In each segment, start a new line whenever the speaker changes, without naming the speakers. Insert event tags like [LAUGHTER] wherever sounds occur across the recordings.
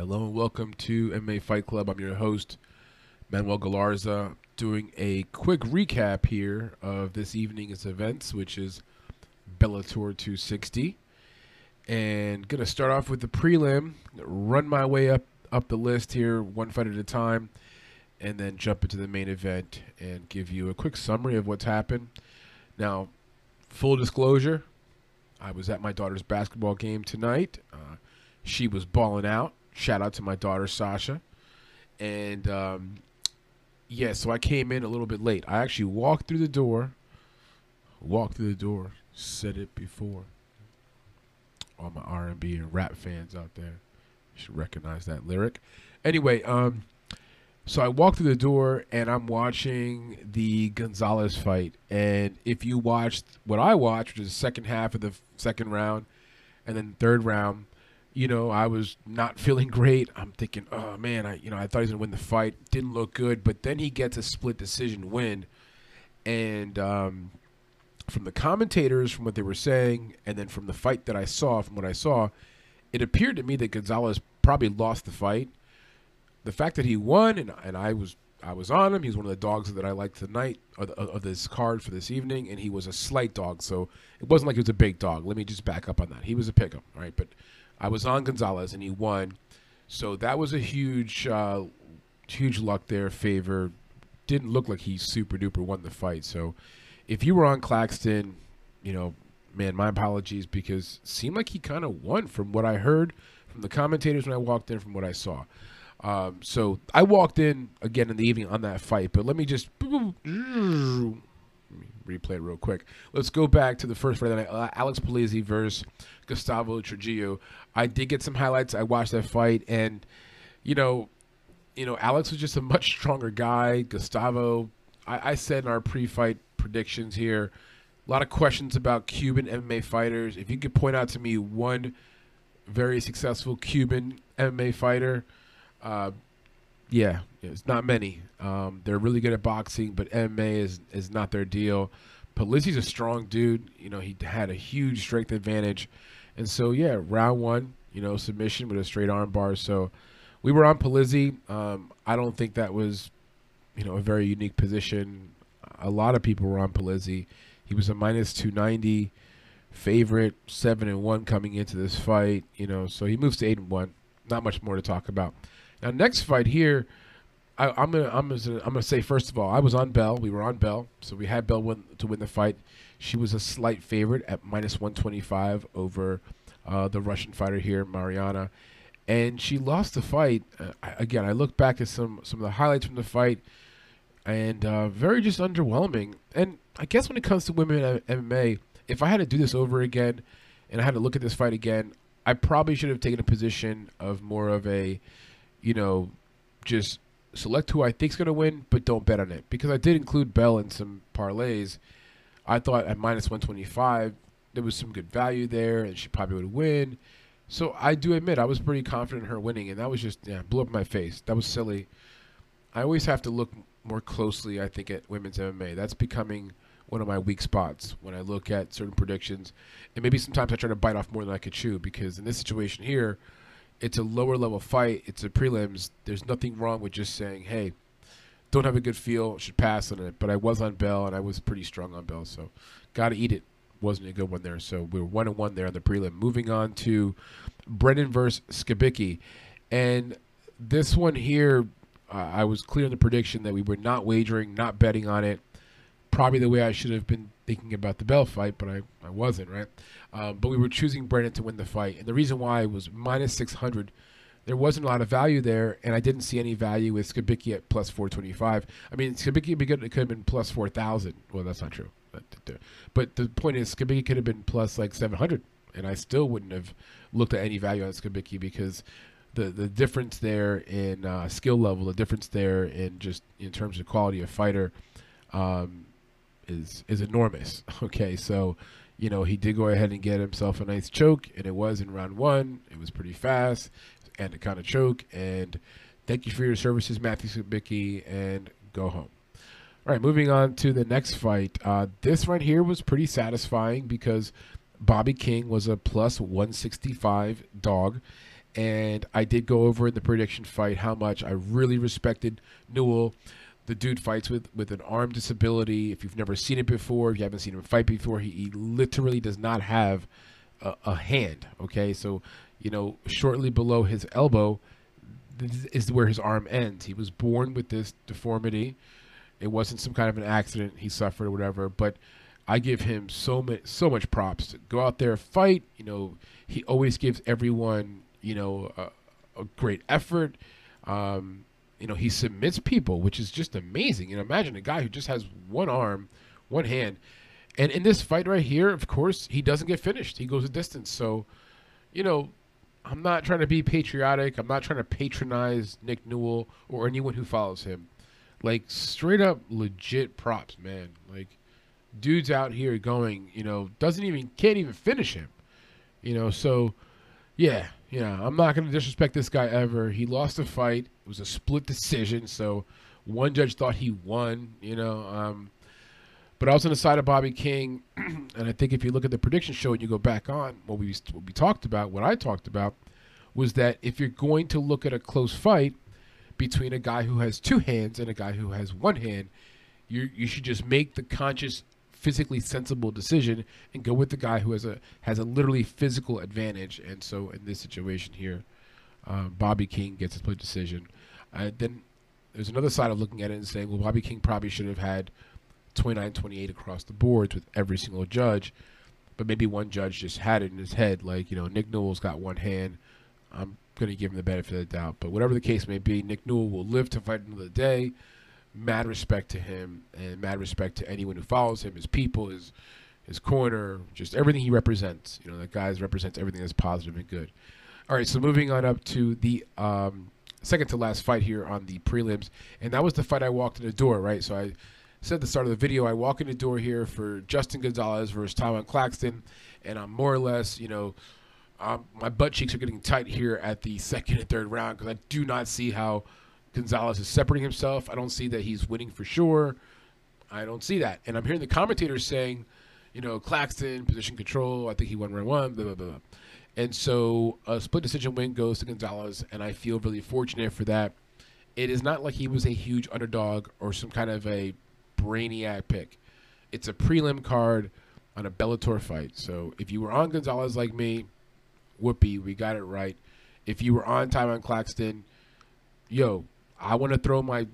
Hello and welcome to MMA Fight Club. I'm your host, Manuel Galarza, doing a quick recap here of this evening's events, which is Bellator 260. And gonna start off with the prelim, run my way up up the list here, one fight at a time, and then jump into the main event and give you a quick summary of what's happened. Now, full disclosure, I was at my daughter's basketball game tonight. Uh, she was balling out. Shout out to my daughter Sasha. And um, yeah, so I came in a little bit late. I actually walked through the door. Walked through the door. Said it before. All my R&B and rap fans out there should recognize that lyric. Anyway, um, so I walk through the door and I'm watching the Gonzalez fight. And if you watched what I watched, which is the second half of the second round and then third round, you know, I was not feeling great. I'm thinking, oh man, I you know, I thought he was gonna win the fight. Didn't look good, but then he gets a split decision win. And um, from the commentators, from what they were saying, and then from the fight that I saw, from what I saw, it appeared to me that Gonzalez probably lost the fight. The fact that he won, and, and I was I was on him. He's one of the dogs that I liked tonight of, of this card for this evening, and he was a slight dog, so it wasn't like he was a big dog. Let me just back up on that. He was a pick'em, right? But I was on Gonzalez, and he won, so that was a huge, uh, huge luck there. Favor didn't look like he super duper won the fight. So if you were on Claxton, you know, man, my apologies because seemed like he kind of won from what I heard from the commentators when I walked in, from what I saw. Um, so I walked in again in the evening on that fight, but let me just replay it real quick. Let's go back to the first fight that uh, Alex Polizzi versus Gustavo Trujillo. I did get some highlights. I watched that fight, and you know, you know, Alex was just a much stronger guy. Gustavo, I, I said in our pre-fight predictions here, a lot of questions about Cuban MMA fighters. If you could point out to me one very successful Cuban MMA fighter uh, yeah, it's not many. Um, they're really good at boxing, but MMA is is not their deal. Polizzi's a strong dude. You know, he had a huge strength advantage, and so yeah, round one, you know, submission with a straight arm bar. So we were on Polizzi. Um, I don't think that was, you know, a very unique position. A lot of people were on Polizzi. He was a minus two ninety favorite, seven and one coming into this fight. You know, so he moves to eight and one. Not much more to talk about. Now, next fight here, I, am gonna I'm gonna I'm gonna say first of all, I was on Bell. We were on Bell, so we had Bell win, to win the fight. She was a slight favorite at minus 125 over uh, the Russian fighter here, Mariana, and she lost the fight. Uh, again, I look back at some some of the highlights from the fight, and uh, very just underwhelming. And I guess when it comes to women in MMA, if I had to do this over again, and I had to look at this fight again, I probably should have taken a position of more of a you know, just select who I think's going to win, but don't bet on it because I did include Bell in some parlays. I thought at minus 125 there was some good value there, and she probably would win. So I do admit I was pretty confident in her winning, and that was just yeah blew up my face. That was silly. I always have to look more closely, I think, at women's MMA. That's becoming one of my weak spots when I look at certain predictions, and maybe sometimes I try to bite off more than I could chew because in this situation here it's a lower level fight. It's a prelims. There's nothing wrong with just saying, hey, don't have a good feel, should pass on it. But I was on Bell and I was pretty strong on Bell, so got to eat it. Wasn't a good one there. So we were one and one there on the prelim. Moving on to Brennan versus Skibicki, and this one here, uh, I was clear in the prediction that we were not wagering, not betting on it. Probably the way I should have been thinking about the Bell fight, but I, I wasn't, right? Um, but we were choosing Brennan to win the fight. And the reason why was minus 600. There wasn't a lot of value there, and I didn't see any value with Skibicki at plus 425. I mean, Skibicki could have been plus 4,000. Well, that's not true. But the point is, Skibicki could have been plus like 700, and I still wouldn't have looked at any value on Skibicki because the the difference there in uh, skill level, the difference there in just in terms of quality of fighter, um, is is enormous. [LAUGHS] Okay, so you know, he did go ahead and get himself a nice choke, and it was in round one. It was pretty fast and a kind of choke. And thank you for your services, Matthew Skibicki, and go home. All right, moving on to the next fight. Uh, this right here was pretty satisfying because Bobby King was a plus 165 dog, And I did go over in the prediction fight how much I really respected Newell. The dude fights with, with an arm disability. If you've never seen it before, if you haven't seen him fight before, he, he literally does not have a, a hand. Okay, so you know, shortly below his elbow is where his arm ends. He was born with this deformity. It wasn't some kind of an accident he suffered or whatever, but I give him so much so much props. To go out there, fight. You know, he always gives everyone you know a, a great effort. Um, you know, he submits people, which is just amazing. You know, imagine a guy who just has one arm, one hand, and in this fight right here, of course, he doesn't get finished. He goes a distance. So, you know, I'm not trying to be patriotic. I'm not trying to patronize Nick Newell or anyone who follows him. Like straight up legit props, man. Like dudes out here going, you know, doesn't even can't even finish him. You know, so yeah, yeah, I'm not going to disrespect this guy ever. He lost a fight. It was a split decision, so one judge thought he won, you know, um, but I was on the side of Bobby King, [CLEARS THROAT] and I think if you look at the prediction show and you go back on what we what we talked about, what I talked about was that if you're going to look at a close fight between a guy who has two hands and a guy who has one hand, you you should just make the conscious, physically sensible decision and go with the guy who has a has a literally physical advantage. And so in this situation here, uh, Bobby King gets a split decision. Uh, then there's another side of looking at it and saying, well, Bobby King probably should have had 29 28 across the boards with every single judge. But maybe one judge just had it in his head, like, you know, Nick Newell's got one hand. I'm going to give him the benefit of the doubt. But whatever the case may be, Nick Newell will live to fight another day. Mad respect to him and mad respect to anyone who follows him, his people, his his corner, just everything he represents. You know, that guy represents everything that's positive and good. All right, so moving on up to the um, second to last fight here on the prelims, and that was the fight I walked in the door, right? So I said at the start of the video, I walk in the door here for Justin Gonzalez versus Tywan Claxton, and I'm more or less, you know, um, my butt cheeks are getting tight here at the [LAUGHS] second and third round because I do not see how Gonzalez is separating himself. I don't see that he's winning for sure. I don't see that. And I'm hearing the commentators saying, you know, Claxton, position control, I think he won round one, blah, blah, blah. And so a split decision win goes to Gonzalez, and I feel really fortunate for that. It is not like he was a huge underdog or some kind of a brainiac pick. It's a prelim card on a Bellator fight. So if you were on Gonzalez like me, whoopee, we got it right. If you were on Tywan Claxton, yo, I want to throw my,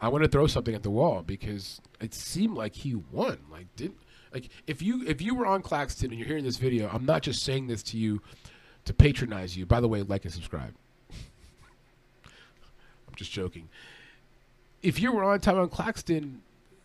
I want to throw something at the wall because it seemed like he won. Like did like if you if you were on Claxton and you're hearing this video, I'm not just saying this to you to patronize you. By the way, like and subscribe. [LAUGHS] I'm just joking. If you were on Tywan on Claxton,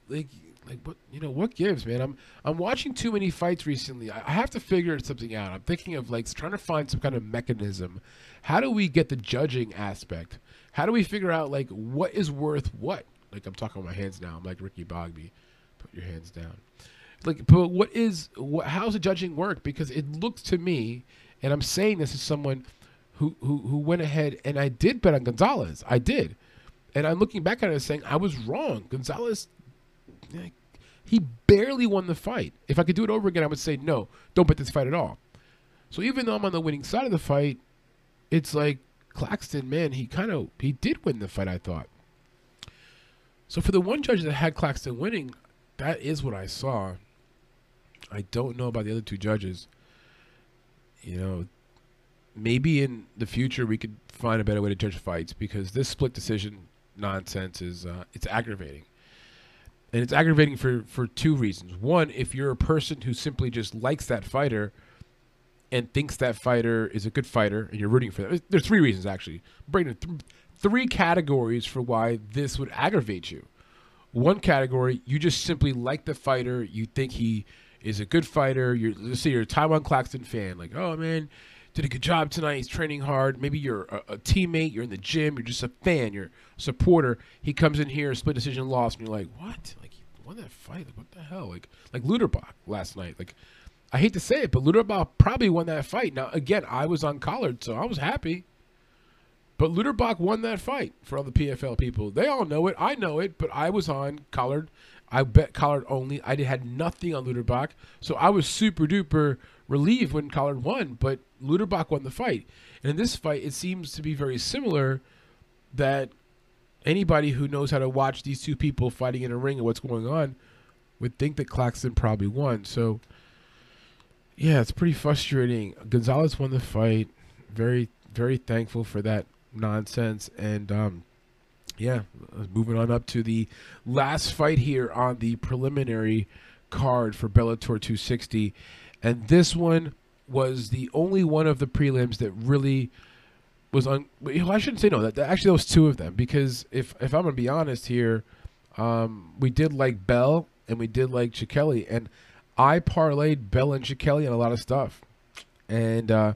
like like what you know what gives man i'm i'm watching too many fights recently I, I, have to figure something out i'm thinking of like trying to find some kind of mechanism how do we get the judging aspect how do we figure out like what is worth what? Like i'm talking with my hands now i'm like ricky bobby. Put your hands down. Like but what is what how's the judging work? Because it looks to me and i'm saying this as someone who who, who went ahead and i did bet on gonzalez. I did. And I'm looking back at it saying I was wrong. Gonzalez he barely won the fight. If I could do it over again, I would say no, don't bet this fight at all. So even though I'm on the winning side of the fight, it's like Claxton, man, he kind of he did win the fight. I thought. So for the one judge that had Claxton winning, that is what I saw. I don't know about the other two judges. You know, maybe in the future we could find a better way to judge fights because this split decision nonsense is uh, it's aggravating and it's aggravating for for two reasons. One, if you're a person who simply just likes that fighter and thinks that fighter is a good fighter, and you're rooting for them. There's three reasons actually. Bringing th- three categories for why this would aggravate you. One category, you just simply like the fighter. You think he is a good fighter. You're let's say you're a Tywan Claxton fan. Like, oh man, did a good job tonight. He's training hard. Maybe you're a, a, teammate. You're in the gym. You're just a fan. You're a supporter. He comes in here, split decision loss, and you're like, what? Like, he won that fight? Like, what the hell? Like, like Lutterbach last night. Like, I hate to say it, but Lutterbach probably won that fight. Now, again, I was on Collard, so I was happy. But Lutterbach won that fight for all the PFL people. They all know it. I know it, but I was on Collard, I bet Collard only. I had nothing on Lutterbach, so I was super duper relieved when Collard won. But Lutterbach won the fight, and in this fight, it seems to be very similar. That anybody who knows how to watch these two people fighting in a ring and what's going on would think that Claxton probably won. So, yeah, it's pretty frustrating. Gonzalez won the fight. Very, very thankful for that nonsense. And um, yeah, moving on up to the last fight here on the preliminary card for Bellator 260. And this one was the only one of the prelims that really was on. I shouldn't say no. That, that actually there was two of them because if if I'm gonna be honest here, um, we did like Bell and we did like Chokheli, and I parlayed Bell and Chokheli on a lot of stuff, and uh,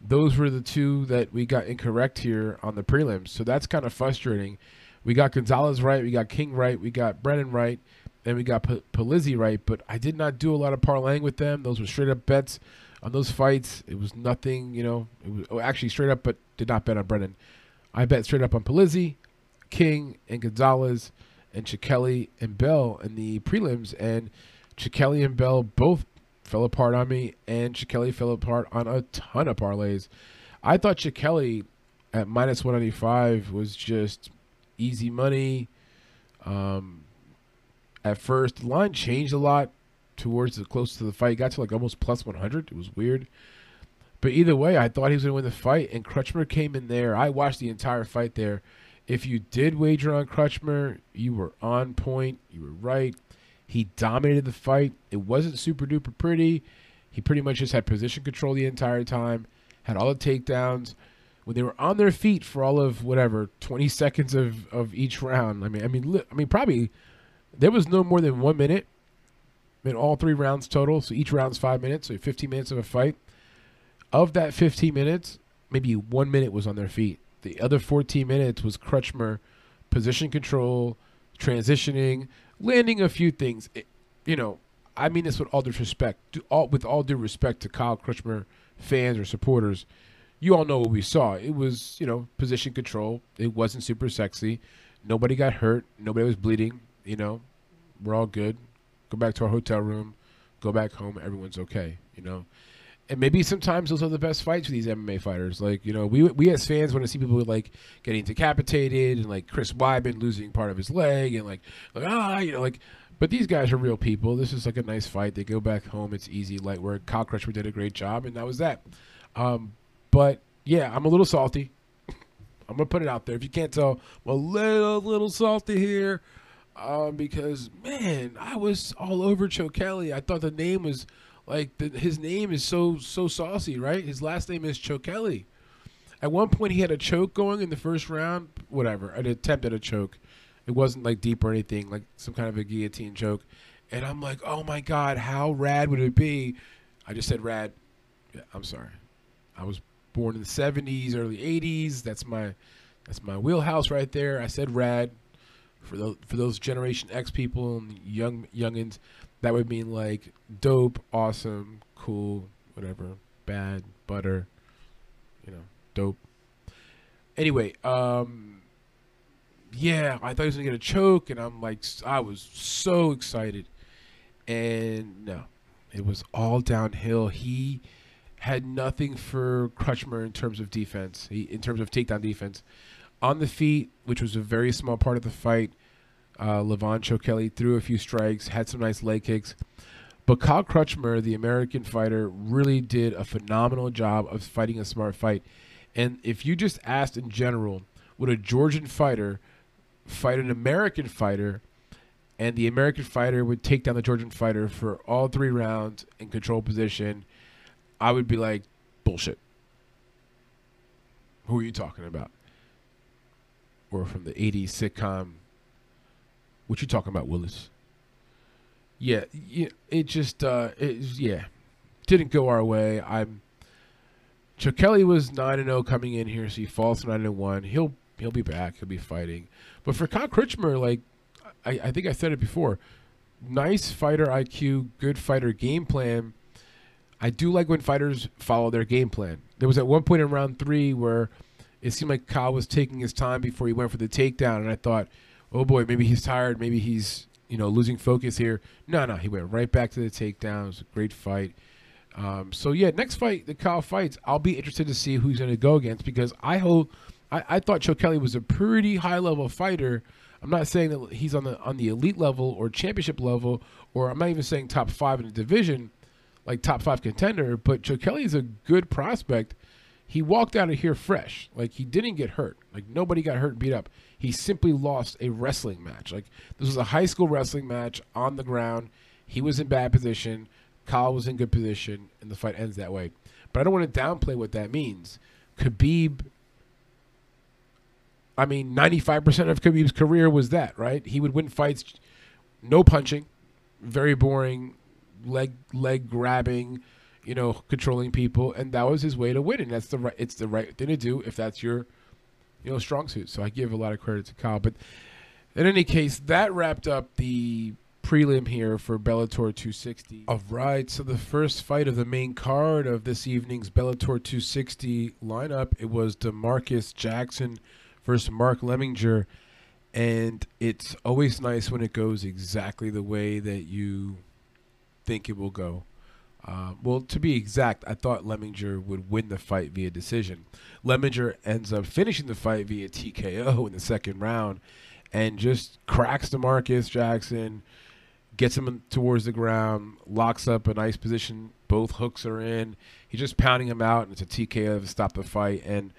those were the two that we got incorrect here on the prelims. So that's kind of frustrating. We got Gonzalez right, we got King right, we got Brennan right, and we got P- Polizzi right. But I did not do a lot of parlaying with them. Those were straight up bets on those fights. It was nothing, you know. It was oh, actually straight up, but did not bet on Brennan. I bet straight up on Polizzi, King, and Gonzalez, and Chokheli and Bell in the prelims, and Chokheli and Bell both fell apart on me, and Chokheli fell apart on a ton of parlays. I thought Chokheli at minus 195 was just easy money. Um, at first, the line changed a lot towards the close to the fight. It got to like almost plus 100. It was weird. But either way, I thought he was going to win the fight, and Crutchmer came in there. I watched the entire fight there. If you did wager on Crutchmer, you were on point. You were right. He dominated the fight. It wasn't super duper pretty. He pretty much just had position control the entire time, had all the takedowns. When they were on their feet for all of whatever 20 seconds of, of each round, I mean, I mean, I mean, probably there was no more than one minute in all three rounds total. So each round's five minutes, so 15 minutes of a fight. Of that 15 minutes, maybe one minute was on their feet. The other 14 minutes was Crutchmer position control, transitioning, landing a few things. It, you know, I mean this with all due respect, all, with all due respect to Kyle Crutchmer fans or supporters. You all know what we saw. It was, you know, position control. It wasn't super sexy. Nobody got hurt. Nobody was bleeding. You know, we're all good. Go back to our hotel room. Go back home. Everyone's okay. You know, and maybe sometimes those are the best fights for these MMA fighters. Like you know, we we as fans want to see people like getting decapitated and like Chris Weidman losing part of his leg and like like ah you know like. But these guys are real people. This is like a nice fight. They go back home. It's easy, light work. Kyle Crutchmer did a great job, and that was that. Um, but yeah, I'm a little salty. I'm gonna put it out there. If you can't tell, I'm a little little salty here, um, because man, I was all over Chokheli. I thought the name was like the, his name is so so saucy, right? His last name is Chokheli. At one point, he had a choke going in the first round. Whatever, an attempt at a choke. It wasn't like deep or anything, like some kind of a guillotine choke. And I'm like, oh my god, how rad would it be? I just said rad. Yeah, I'm sorry. I was born in the 70s, early 80s. That's my that's my wheelhouse right there. I said rad for those for those Generation X people and young youngins that would mean like dope, awesome, cool, whatever, bad, butter, you know, dope. Anyway, um, yeah, I thought he was gonna get a choke, and I'm like, I was so excited, and no, it was all downhill. He had nothing for Crutchmer in terms of defense, he, in terms of takedown defense. On the feet, which was a very small part of the fight, uh, Levan Chokheli threw a few strikes, had some nice leg kicks. But Kyle Crutchmer, the American fighter, really did a phenomenal job of fighting a smart fight. And if you just asked in general, would a Georgian fighter fight an American fighter, and the American fighter would take down the Georgian fighter for all three rounds in control position, I would be like, bullshit. Who are you talking about? Or from the 80s sitcom what you talking about, Willis? Yeah, yeah it just uh, it yeah didn't go our way. I'm Chokheli was nine and zero oh coming in here, so he falls nine and one. He'll he'll be back. He'll be fighting. But for Kyle Crutchmer, like I, I think I said it before, nice fighter IQ, good fighter game plan. I do like when fighters follow their game plan. There was at one point in round three where it seemed like Kyle was taking his time before he went for the takedown, and I thought oh boy, maybe he's tired, maybe he's you know, losing focus here. No, no, he went right back to the takedown. It was a great fight. Um, so yeah, next fight the Kyle fights, I'll be interested to see who he's going to go against because I hope I, I thought Chokheli was a pretty high level fighter. I'm not saying that he's on the on the elite level or championship level, or I'm not even saying top five in the division, like top five contender. But Chokheli is a good prospect. He walked out of here fresh. Like he didn't get hurt. Like nobody got hurt and beat up. He simply lost a wrestling match. Like this was a high school wrestling match on the ground. He was in bad position. Kyle was in good position, and the fight ends that way. But I don't want to downplay what that means. Khabib, I mean, 95% of Khabib's career was that, right? He would win fights, no punching, very boring, leg leg grabbing, you know, controlling people, and that was his way to win. And that's the right. It's the right thing to do if that's your, you know, strong suit. So I give a lot of credit to Kyle. But in any case, that wrapped up the prelim here for Bellator 260. All right, so the first fight of the main card of this evening's Bellator 260 lineup, it was DeMarcus Jackson versus Mark Lemminger. and it's always nice when it goes exactly the way that you think it will go. Uh, well, to be exact, I thought Lemminger would win the fight via decision. Lemminger ends up finishing the fight via TKO in the second round and just cracks DeMarcus Jackson gets him towards the ground, locks up a nice position. Both hooks are in. He's just pounding him out, and it's a TKO to stop the fight. And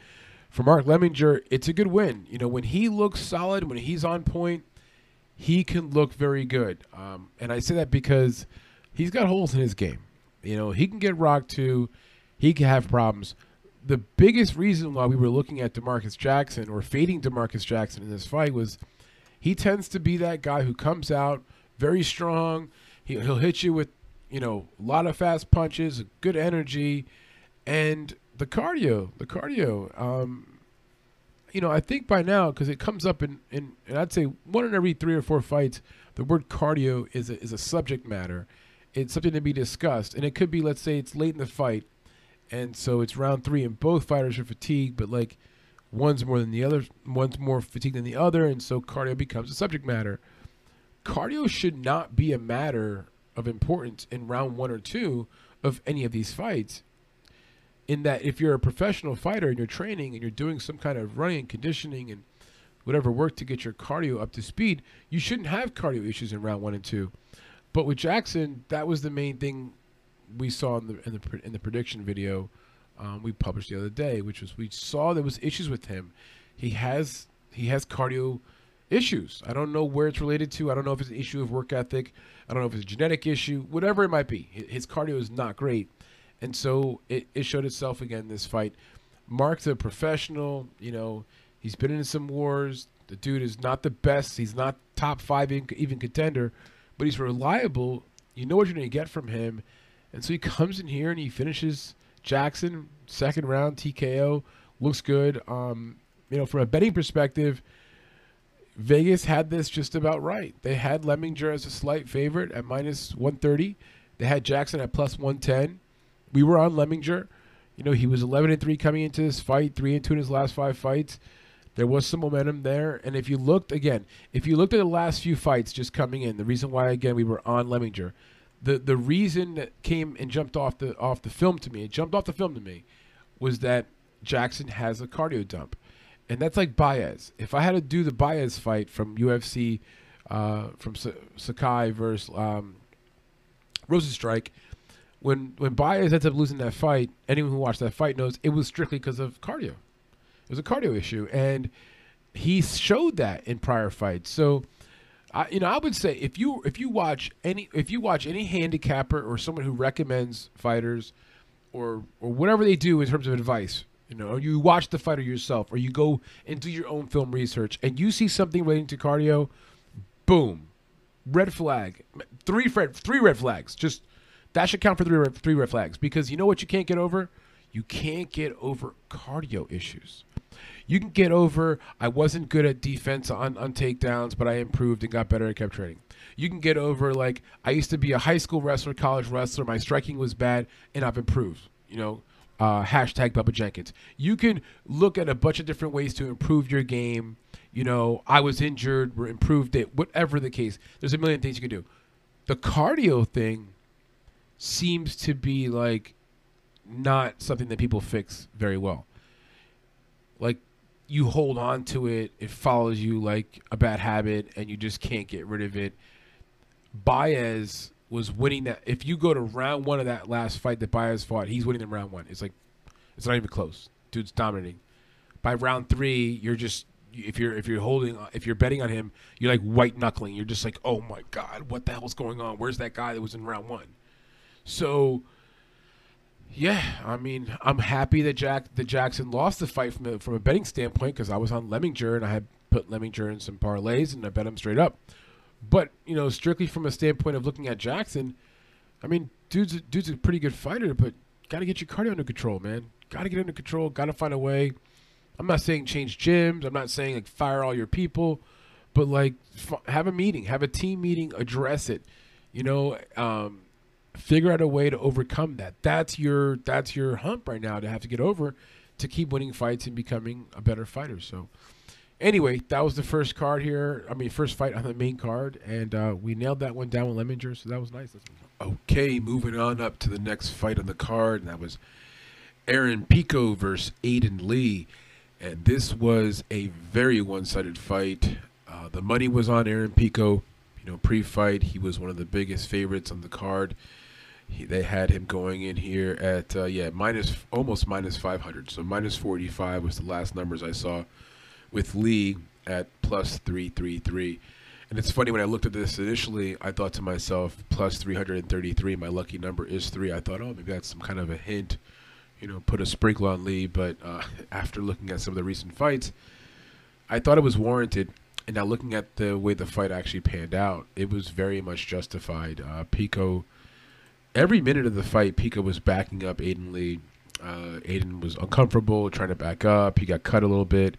for Mark Lemminger, it's a good win. You know, when he looks solid, when he's on point, he can look very good. Um, and I say that because he's got holes in his game. You know, he can get rocked too. He can have problems. The biggest reason why we were looking at DeMarcus Jackson or fading DeMarcus Jackson in this fight was he tends to be that guy who comes out – very strong. He, he'll hit you with, you know, a lot of fast punches, good energy, and the cardio. The cardio. Um, you know, I think by now, because it comes up in, in, and I'd say one in every three or four fights, the word cardio is a, is a subject matter. It's something to be discussed. And it could be, let's say, it's late in the fight, and so it's round three, and both fighters are fatigued, but like one's more than the other, one's more fatigued than the other, and so cardio becomes a subject matter cardio should not be a matter of importance in round one or two of any of these fights. In that, if you're a professional fighter and you're training and you're doing some kind of running and conditioning and whatever work to get your cardio up to speed, you shouldn't have cardio issues in round one and two. But with Jackson, that was the main thing we saw in the in the, in the prediction video um, we published the other day, which was we saw there was issues with him. He has he has cardio issues. I don't know where it's related to. I don't know if it's an issue of work ethic. I don't know if it's a genetic issue. Whatever it might be, his cardio is not great, and so it, it showed itself again in this fight. Mark's a professional. You know, he's been in some wars. The dude is not the best. He's not top five even contender, but he's reliable. You know what you're going to get from him, and so he [LAUGHS] comes in here and he finishes Jackson second round TKO. Looks good. Um, you know, from a betting perspective Vegas had this just about right. They had Lemminger as a slight favorite at minus 130. They had Jackson at plus 110. We were on Lemminger. You know, he was 11 and 3 coming into this fight, 3 and 2 in his last five fights. There was some momentum there. And if you looked, again, if you looked at the last few fights just coming in, the reason why, again, we were on Lemminger, the, the reason that came and jumped off the, off the film to me, it jumped off the film to me, was that Jackson has a cardio dump and that's like Baez. If I had to do the Baez fight from UFC, uh, from Sakai versus um, Rozenstruik, when when Baez ends up losing that fight, anyone who watched that fight knows it was strictly because of cardio. It was a cardio issue, and he showed that in prior fights. So, I, you know, I would say if you if you watch any if you watch any handicapper or someone who recommends fighters, or or whatever they do in terms of advice you know, or you watch the fighter yourself, or you go and do your own film research, and you see something relating to cardio, boom, red flag, three red, three red flags. Just that should count for three red, three red flags because you know what you can't get over, you can't get over cardio issues. You can get over I wasn't good at defense on, on takedowns, but I improved and got better and kept training. You can get over like I used to be a high school wrestler, college wrestler, my striking was bad, and I've improved. You know, uh, hashtag Bubba Jenkins. You can look at a bunch of different ways to improve your game. you know, I was injured, we're improved it, whatever the case. There's a million things you can do. The cardio thing seems to be like not something that people fix very well. Like you hold on to it, it follows you like a bad habit, and you just can't get rid of it. Baez was winning that. If you go to round one of that last fight that Baez fought, he's winning in round one. It's like it's not even close. Dude's dominating. By round three, you're just if you're if you're holding if you're betting on him, you're like white knuckling. You're just like, oh my god, what the hell's going on? Where's that guy that was in round one? So yeah, I mean, I'm happy that Jack that Jackson lost the fight from a, from a betting standpoint because I was on Lemminger and I had put Lemminger in some parlays and I bet him straight up. But you know, strictly from a standpoint of looking at Jackson, I mean, dude's dude's a pretty good fighter, but got to get your cardio under control, man. Got to get under control. Got to find a way. I'm not saying change gyms. I'm not saying like fire all your people, but like f- have a meeting, have a team meeting, address it. You know, um, figure out a way to overcome that. That's your that's your hump right now to have to get over to keep winning fights and becoming a better fighter. So anyway, that was the first card here. I mean, first fight on the main card, and uh, we nailed that one down with Lemminger, so that was nice. Okay, moving on up to the next fight on the card, and that was Aaron Pico versus Aiden Lee, and this was a very one-sided fight. Uh, the money was on Aaron Pico. You know, pre-fight, he was one of the biggest favorites on the card. He, they had him going in here at uh, yeah minus almost minus 500 so minus 45 was the last numbers i saw with lee at plus 333 and it's funny when i looked at this initially i thought to myself plus 333 my lucky number is three. I thought oh maybe that's some kind of a hint you know put a sprinkle on lee. But uh, [LAUGHS] after looking at some of the recent fights i thought it was warranted. And now looking at the way the fight actually panned out it was very much justified. Uh, pico every minute of the fight, Pico was backing up Aiden Lee. Uh, Aiden was uncomfortable, trying to back up. He got cut a little bit,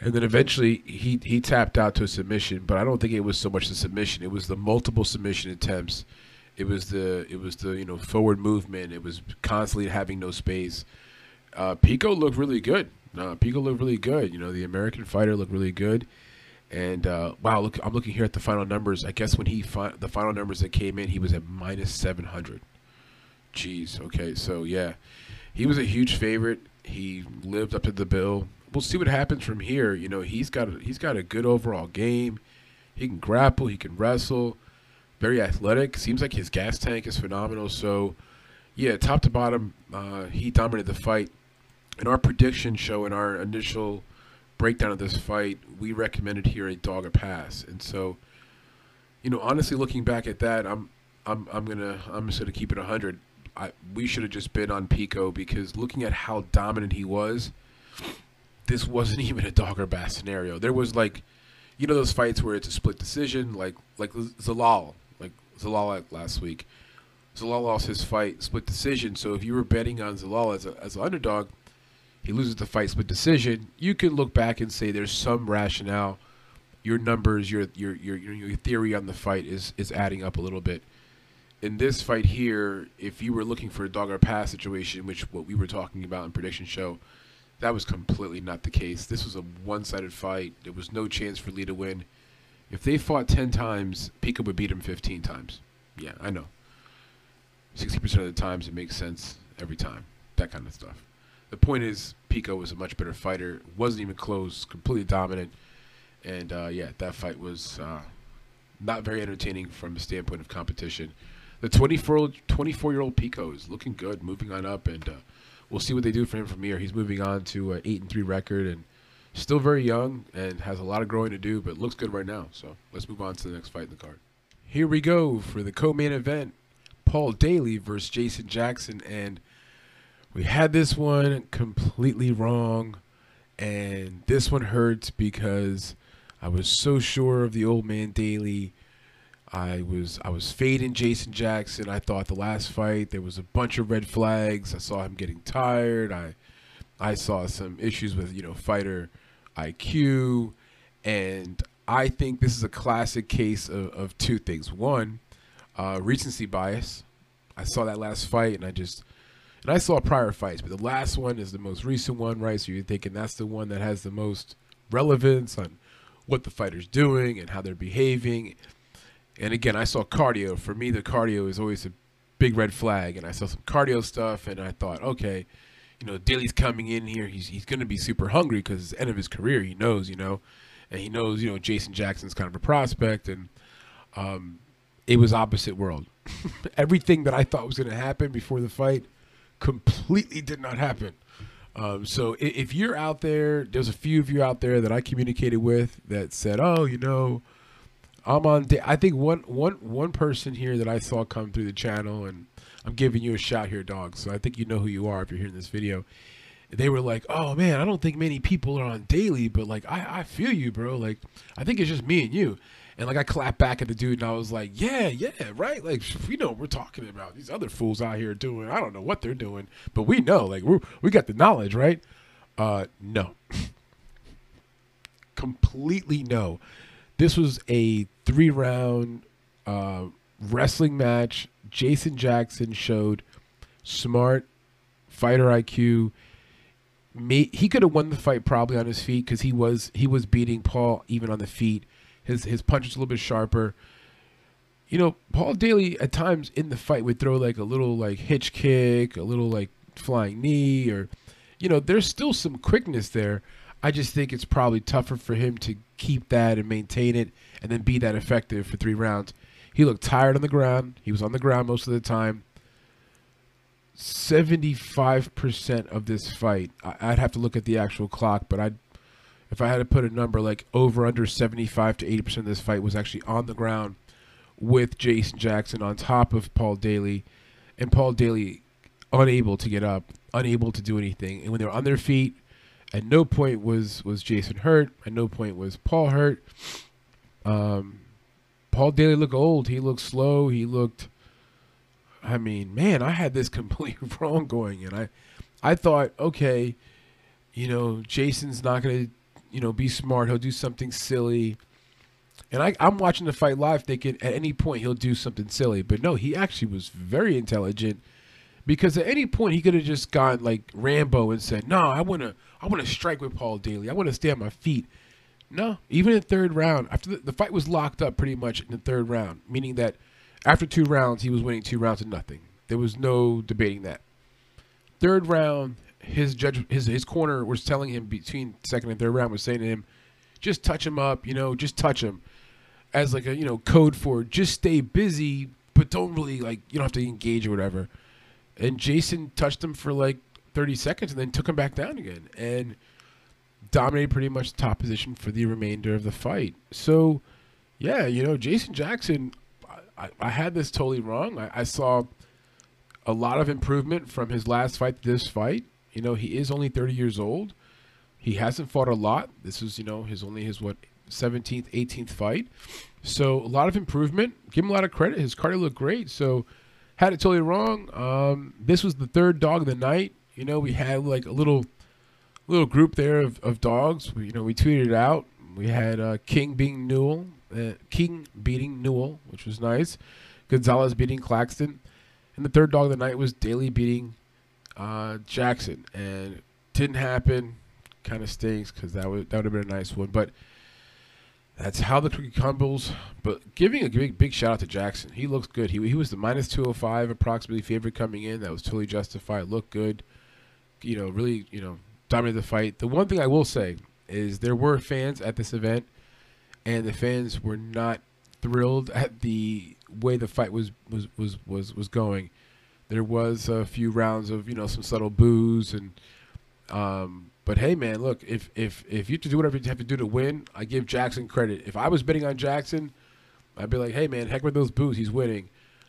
and then eventually he he tapped out to a submission. But I don't think it was so much the submission; it was the multiple submission attempts. It was the it was the you know forward movement. It was constantly having no space. Uh, Pico looked really good. Uh, Pico looked really good. You know, the American fighter looked really good. And uh, wow, look, I'm looking here at the final numbers. I guess when he fi- the final numbers that came in, he was at minus 700. Jeez. Okay, so yeah, he was a huge favorite. He lived up to the bill. We'll see what happens from here. You know, he's got a, he's got a good overall game. He can grapple. He can wrestle. Very athletic. Seems like his gas tank is phenomenal. So, yeah, top to bottom, uh, he dominated the fight. In our prediction show, in our initial breakdown of this fight, we recommended here a dog or pass. And so, you know, honestly, looking back at that, I'm I'm I'm gonna I'm just gonna keep it hundred. I we should have just been on Pico because looking at how dominant he was, this wasn't [LAUGHS] even a dog or pass scenario. There was like, you know, those fights where it's a split decision, like like Zalal, like Zalal last week. Zalal lost his fight split decision. So if you were betting on Zalal as a, as an underdog, he loses the fight split decision. You can look back and say there's some rationale. Your numbers, your your your your theory on the fight is is adding up a little bit. In this fight here, if you were looking for a dog or pass situation, which what we were talking about in prediction show, that was completely not the case. This was a one-sided fight. There was no chance for Lee to win. If they fought 10 times, Pico would beat him 15 times. Yeah, I know. 60% of the times it makes sense every time. That kind of stuff the point is, Pico was a much better fighter. wasn't even close. Completely dominant. And uh, yeah, that fight was uh, not very entertaining from the standpoint of competition. The 24 24 year old Pico is looking good, moving on up, and uh, we'll see what they do for him from here. He's moving on to an eight and three record, and still very young, and has a lot of growing to do, but looks good right now. So let's move on to the next fight in the card. Here we go for the co-main event: Paul Daley versus Jason Jackson, and we had this one completely wrong, and this one hurts because I was so sure of the old man Daley. I was I was fading Jason Jackson. I thought the last fight there was a bunch of red flags. I saw him getting tired. I I saw some issues with you know fighter IQ, and I think this is a classic case of, of two things. One, uh, recency bias. I saw that last fight and I just and I saw prior fights, but the last one is the most recent one, right? So you're thinking that's the one that has the most relevance, on what the fighter's doing and how they're behaving. And again, I saw cardio. For me, the cardio is always a big red flag. And I saw some cardio stuff, and I thought, okay, you know, Daley's coming in here. He's he's going to be super hungry because it's the end of his career. He knows, you know, and he knows, you know, Jason Jackson's kind of a prospect, and um, it was opposite world. [LAUGHS] Everything that I thought was going to happen before the fight completely did not happen. Um, so if, if you're out there, there's a few of you out there that I communicated with that said, "Oh, you know, I'm on." Da-. I think one one one person here that I saw come through the channel, and I'm giving you a shout here, dog. So I think you know who you are if you're hearing this video. They were like, "Oh man, I don't think many people are on Daley, but like I I feel you, bro. Like I think it's just me and you." And like I clapped back at the dude and I was like, yeah, yeah, right. Like we know what we're talking about. These other fools out here doing, I don't know what they're doing, but we know, like we we got the knowledge, right? Uh, no, [LAUGHS] completely no. This was a three round uh, wrestling match. Jason Jackson showed smart fighter IQ. he could have won the fight probably on his feet because he was he was beating Paul even on the feet. His his punch is a little bit sharper. You know, Paul Daley at times in the fight would throw like a little like hitch kick, a little like flying knee, or you know, there's still some quickness there. I just think it's probably tougher for him to keep that and maintain it and then be that effective for three rounds. He looked tired on the ground. He was on the ground most of the time. 75% of this fight, I'd have to look at the actual clock, but I'd if I had to put a number like over under 75 to 80% of this fight was actually on the ground with Jason Jackson on top of Paul Daley and Paul Daley unable to get up, unable to do anything. And when they were on their feet, at no point was was Jason hurt, at no point was Paul hurt. Um, Paul Daley looked old, he looked slow, he looked I mean, man, I had this [LAUGHS] completely wrong going and I I thought, okay, you know, Jason's not going to you know, be smart. He'll do something silly. And I, I'm watching the fight live thinking at any point he'll do something silly. But no, he actually was very intelligent because at any point he could have just gone like Rambo and said, "No, I want to, I want to strike with Paul Daley. I want to stay on my feet." No, even in third round, after the, the, fight was locked up pretty much in the third round, meaning that after two rounds he was winning two rounds to nothing. There was no debating that. Third round, his judge his his corner was telling him between second and third round was saying to him, just touch him up, you know, just touch him, as like a you know code for just stay busy, but don't really like you don't have to engage or whatever. And Jason touched him for like 30 seconds and then took him back down again and dominated pretty much top position for the remainder of the fight. So, yeah, you know, Jason Jackson, I, I had this totally wrong. I, I saw a lot of improvement from his last fight to this fight. You know, he is only 30 years old. He hasn't fought a lot. This is, you know, his only his what 17th, 18th fight. So a lot of improvement. Give him a lot of credit. His cardio looked great. So had it totally wrong. Um, this was the third dog of the night. You know, we had like a little little group there of, of dogs. We, you know, we tweeted it out. We had uh, King being Newell, uh, King beating Newell, which was nice. Gonzalez beating Claxton, and the third dog of the night was Daley beating uh, Jackson, and didn't happen. Kind of stinks because that would that would have been a nice one, but that's how the cookie crumbles. But giving a big big shout out to Jackson, he looks good. He he was the minus two hundred five approximately favorite coming in. That was totally justified. Looked good. You know, really you know dominated the fight. The one thing I will say is there were fans at this event, and the fans were not thrilled at the way the fight was was was was was going there was a few rounds of you know some subtle boos and um, but hey man look if if if you have to do whatever you have to do to win i give jackson credit. If i was betting on jackson i'd be like hey man heck with those boos. He's winning.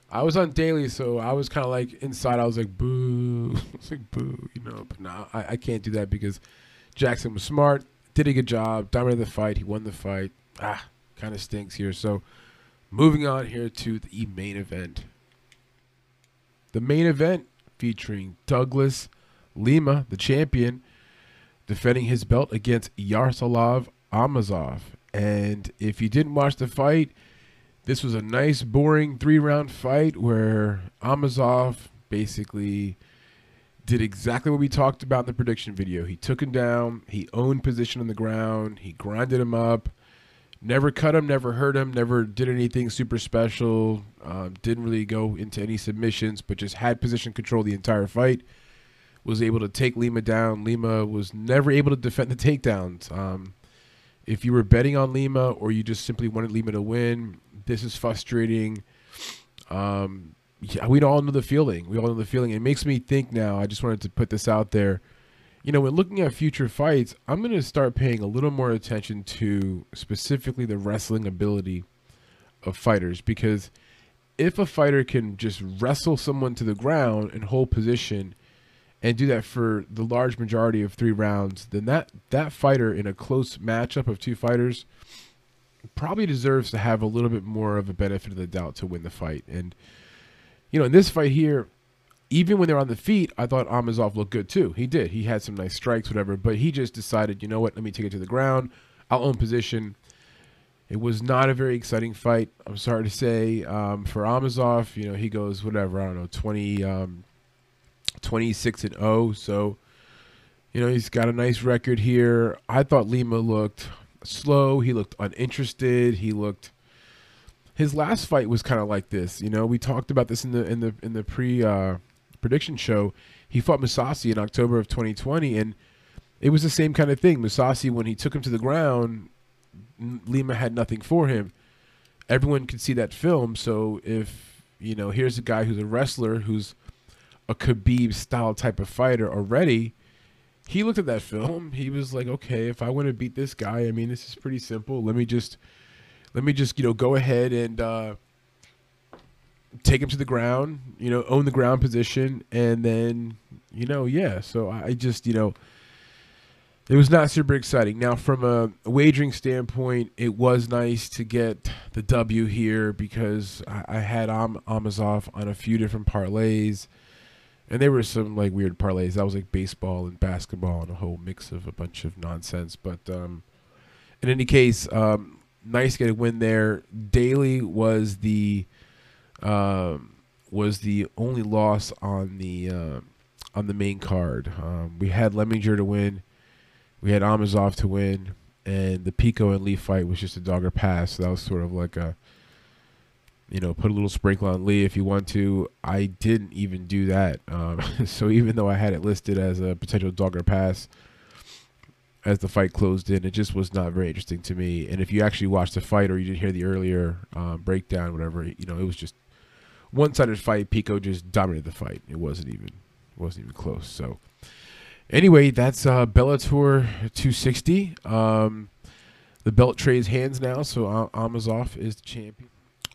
I was on Daley so i was kind of like inside i was like boo. [LAUGHS] It's like boo you know but no I, I can't do that because jackson was smart did a good job dominated the fight he won the fight. Ah kind of stinks here. So moving on here to the main event the main event featuring Douglas Lima, the champion, defending his belt against Yaroslav Amosov. And if you didn't watch the fight, this was a nice, boring three round fight where Amosov basically did exactly what we talked about in the prediction video. He took him down. He owned position on the ground. He grinded him up. Never cut him, never hurt him, never did anything super special. Um, didn't really go into any submissions, but just had position control the entire fight. Was able to take Lima down. Lima was never able to defend the takedowns. Um, if you were betting on Lima or you just simply wanted Lima to win, this is frustrating. Um, yeah, we all know the feeling. We all know the feeling. It makes me think now. I just wanted to put this out there. You know, when looking at future fights, I'm going to start paying a little more attention to specifically the wrestling ability of fighters because if a fighter can just wrestle someone to the ground and hold position and do that for the large majority of three rounds, then that that fighter in a close matchup of two fighters probably deserves to have a little bit more of a benefit of the doubt to win the fight. And you know, in this fight here, even when they're on the feet, I thought Amosov looked good too. He did. He had some nice strikes, whatever. But he just decided, you know what? Let me take it to the ground. I'll own position. It was not a very exciting fight. I'm sorry to say. Um, for Amosov, you know, he goes whatever. I don't know, 20, um, 26 and 0. So, you know, he's got a nice record here. I thought Lima looked slow. He looked uninterested. He looked his last fight was kind of like this. You know, we talked about this in the in the in the pre uh, prediction show. He fought Mousasi in October of 2020, and it was the same kind of thing. Mousasi, when he took him to the ground, Lima had nothing for him. Everyone could see that film. So if you know, here's a guy who's a wrestler, who's a Khabib style type of fighter already. He looked at that film. He was like, okay, if I want to beat this guy, I mean, this is pretty simple. Let me just let me just you know go ahead and uh, take him to the ground, you know, own the ground position, and then you know, yeah. So I just you know. It was not super exciting. Now, from a wagering standpoint, it was nice to get the W here because I, I had Am- Amosov on a few different parlays, and there were some like weird parlays. That was like baseball and basketball and a whole mix of a bunch of nonsense. But um, in any case, um, nice get a win there. Daley was the um, was the only loss on the uh, on the main card. Um, we had Lemminger to win, we had Amosov to win, and the Pico and Lee fight was just a dogger pass. So that was sort of like a you know put a little sprinkle on Lee if you want to. I didn't even do that. Um, [LAUGHS] so even though I had it listed as a potential dogger pass as the fight closed in. It just was not very interesting to me. And if you actually watched the fight or you didn't hear the earlier um, breakdown, whatever, you know, it was just one-sided fight. Pico just dominated the fight. It wasn't even wasn't even close. So anyway, that's uh, Bellator 260. Um, the belt trades hands now, so Amosov is the champion.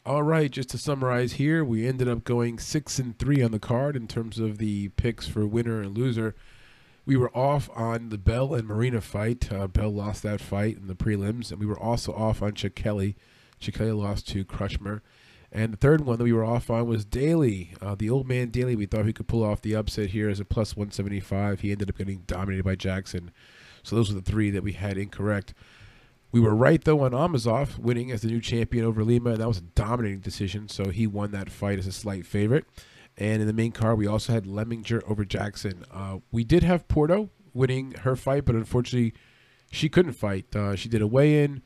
All right, just to summarize here, we ended up going six and three on the card in terms of the picks for winner and loser we were off on the Bell and Marina fight. Uh, Bell lost that fight in the prelims, and we were also off on Chokheli. Kelly lost to Crutchmer. And the third one that we were off on was Daley, Uh, the old man Daley. we thought he could pull off the upset here as a plus 175. He ended up getting dominated by Jackson. So those are the three that we had incorrect. We were right, though, on Amosov winning as the new champion over Lima. And that was a dominating decision. So he won that fight as a slight favorite. And in the main card, we also had Lemminger over Jackson. Uh, we did have Porto winning her fight, but unfortunately, she couldn't fight. Uh, she did a weigh in.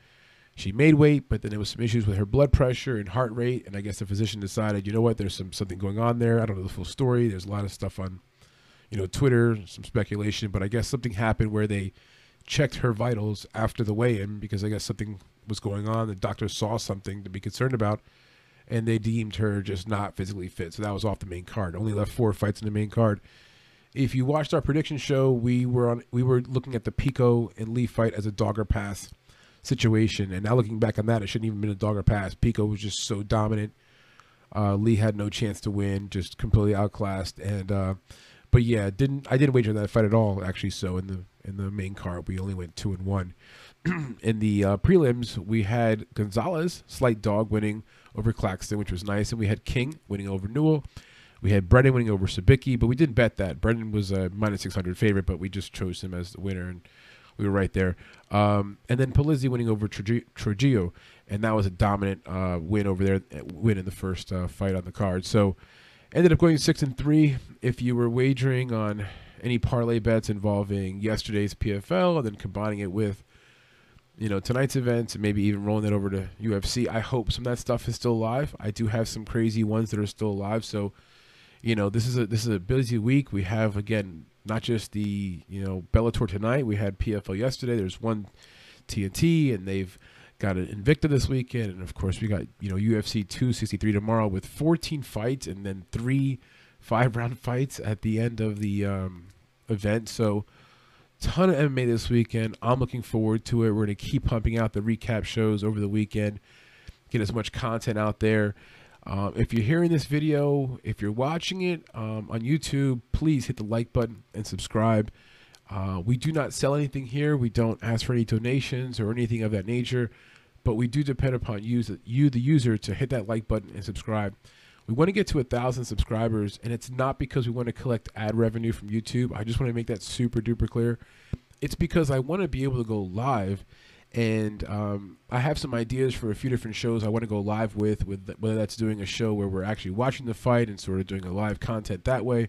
She made weight, but then there was some issues with her blood pressure and heart rate. And I guess the physician decided, you know what, there's some something going on there. I don't know the full story. There's a lot of stuff on, you know, Twitter, some speculation. But I guess something happened where they checked her vitals after the weigh-in because I guess something was going on. The doctor saw something to be concerned about and they deemed her just not physically fit. So that was off the main card. Only left four fights in the main card. If you watched our prediction show, we were on we were looking at the Pico and Lee fight as a dogger pass situation, and now looking back on that, it shouldn't even been a dogger pass. Pico was just so dominant. Uh, Lee had no chance to win, just completely outclassed. And uh, but yeah, didn't I didn't wager that fight at all actually. So in the in the main card, we only went two and one. [CLEARS THROAT] in the uh, prelims, we had Gonzalez, slight dog, winning over Claxton, which was nice. And we had King winning over Newell. We had Brennan winning over Sabicki, but we didn't bet that. Brennan was a minus 600 favorite, but we just chose him as the winner, and we were right there. Um, and then Polizzi winning over Trujillo, and that was a dominant uh, win over there, win in the first uh, fight on the card. So Ended up going six and three. If you were wagering on any parlay bets involving yesterday's PFL and then combining it with, you know, tonight's events and maybe even rolling it over to UFC, I hope some of that stuff is still alive. I do have some crazy ones that are still alive. So, you know, this is a this is a busy week. We have again not just the you know Bellator tonight. We had PFL yesterday. There's one TNT, and they've got an Invicta this weekend, and of course we got you know UFC 263 tomorrow with 14 fights and then three five round [LAUGHS] fights at the end of the um, event. So ton of MMA this weekend. I'm looking forward to it. We're to keep pumping out the recap shows over the weekend, get as much content out there. Um, if you're hearing this video, if you're watching it um, on YouTube, please hit the like button and subscribe. Uh, we do not sell anything here. We don't ask for any donations or anything of that nature, but we do depend upon you, you the user, to hit that like button and subscribe. We want to get to a thousand subscribers, and it's not because we want to collect ad revenue from YouTube. I just want to make that super duper clear. It's because I want to be able to go live and um, I have some ideas for a few different shows I want to go live with, with whether that's doing a show where we're actually watching the fight and sort of doing a live content that way,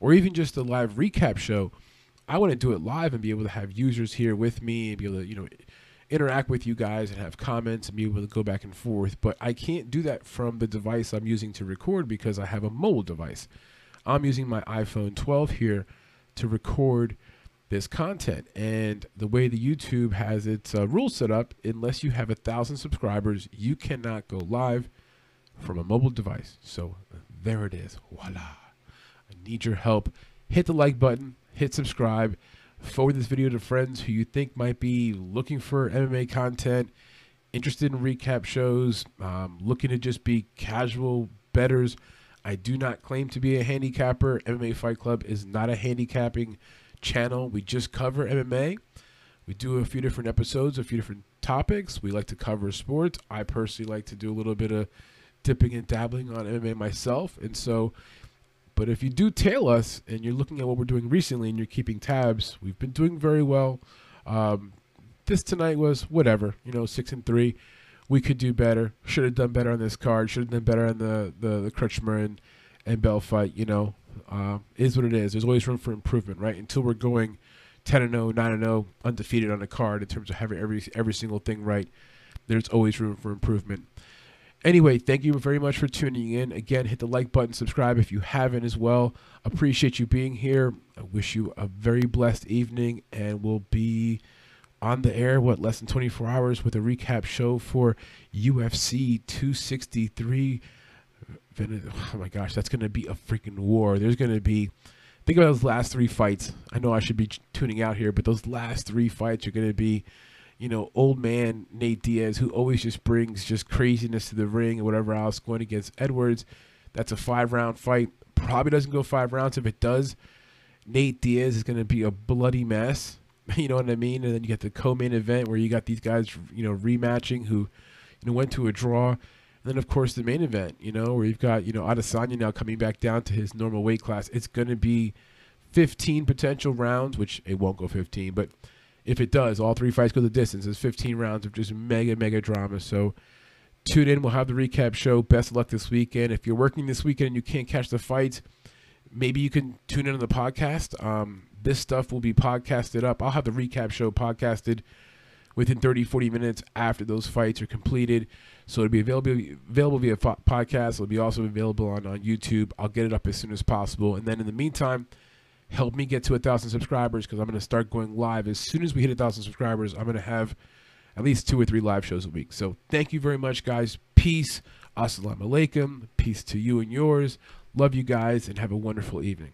or even just a live recap show. I want to do it live and be able to have users here with me and be able to, you know, interact with you guys and have comments and be able to go back and forth. But I can't do that from the device I'm using to record because I have a mobile device. I'm using my iPhone 12 here to record this content. And the way the YouTube has its uh, rules set up, unless you have a thousand subscribers, you cannot go live from a mobile device. So there it is. Voila. I need your help. Hit the like button, hit subscribe, forward this video to friends who you think might be looking for MMA content, interested in recap shows, um, looking to just be casual betters. I do not claim to be a handicapper. MMA Fight Club is not a handicapping channel. We just cover MMA. We do a few different episodes, a few different topics. We like to cover sports. I personally like to do a little bit of dipping and dabbling on MMA myself. And so, but if you do tail us and you're looking at what we're doing recently and you're keeping tabs, we've been doing very well. Um, this tonight was whatever, you know, six and three. We could do better. Should have done better on this card. Should have done better on the the, the Crutchmer and, and Bell fight. You know, uh, is what it is. There's always room for improvement, right? Until we're going 10 and 0, 9 and 0, undefeated on the card in terms of having every every single thing right. There's always room for improvement. Anyway, thank you very much for tuning in. Again, hit the like button, subscribe if you haven't as well. Appreciate you being here. I wish you a very blessed evening, and we'll be on the air, what, less than 24 hours with a recap show for UFC 263 [SIGHS] oh my gosh, that's going to be a freaking war. There's going to be, think about those last three fights. I know I should be tuning out here, but those last three fights are going to be, you know, old man Nate Diaz, who always just brings just craziness to the ring and whatever else, going against Edwards. That's a five round fight. Probably doesn't go five rounds. If it does, Nate Diaz is going to be a bloody mess. [LAUGHS] You know what I mean? And then you get the co main event where you got these guys, you know, rematching who, you know, went to a draw. And then, of course, the main event, you know, where you've got, you know, Adesanya now coming back down to his normal weight class. It's going to be 15 potential rounds, which it won't go 15, but if it does, all three fights go the distance. It's 15 rounds of just mega, mega drama. So tune in. We'll have the recap show. Best luck this weekend. If you're working this weekend and you can't catch the fights, maybe you can tune in on the podcast. Um, this stuff will be podcasted up. I'll have the recap show podcasted within 30, 40 minutes after those fights are completed. So it'll be available available via podcast. It'll be also available on, on YouTube. I'll get it up as soon as possible. And then in the meantime, help me get to a thousand subscribers because I'm going to start going live as soon as we hit a thousand subscribers. I'm going to have at least two or three live shows a week. So thank you very much, guys. Peace. Assalamu alaikum. Peace to you and yours. Love you guys and have a wonderful evening.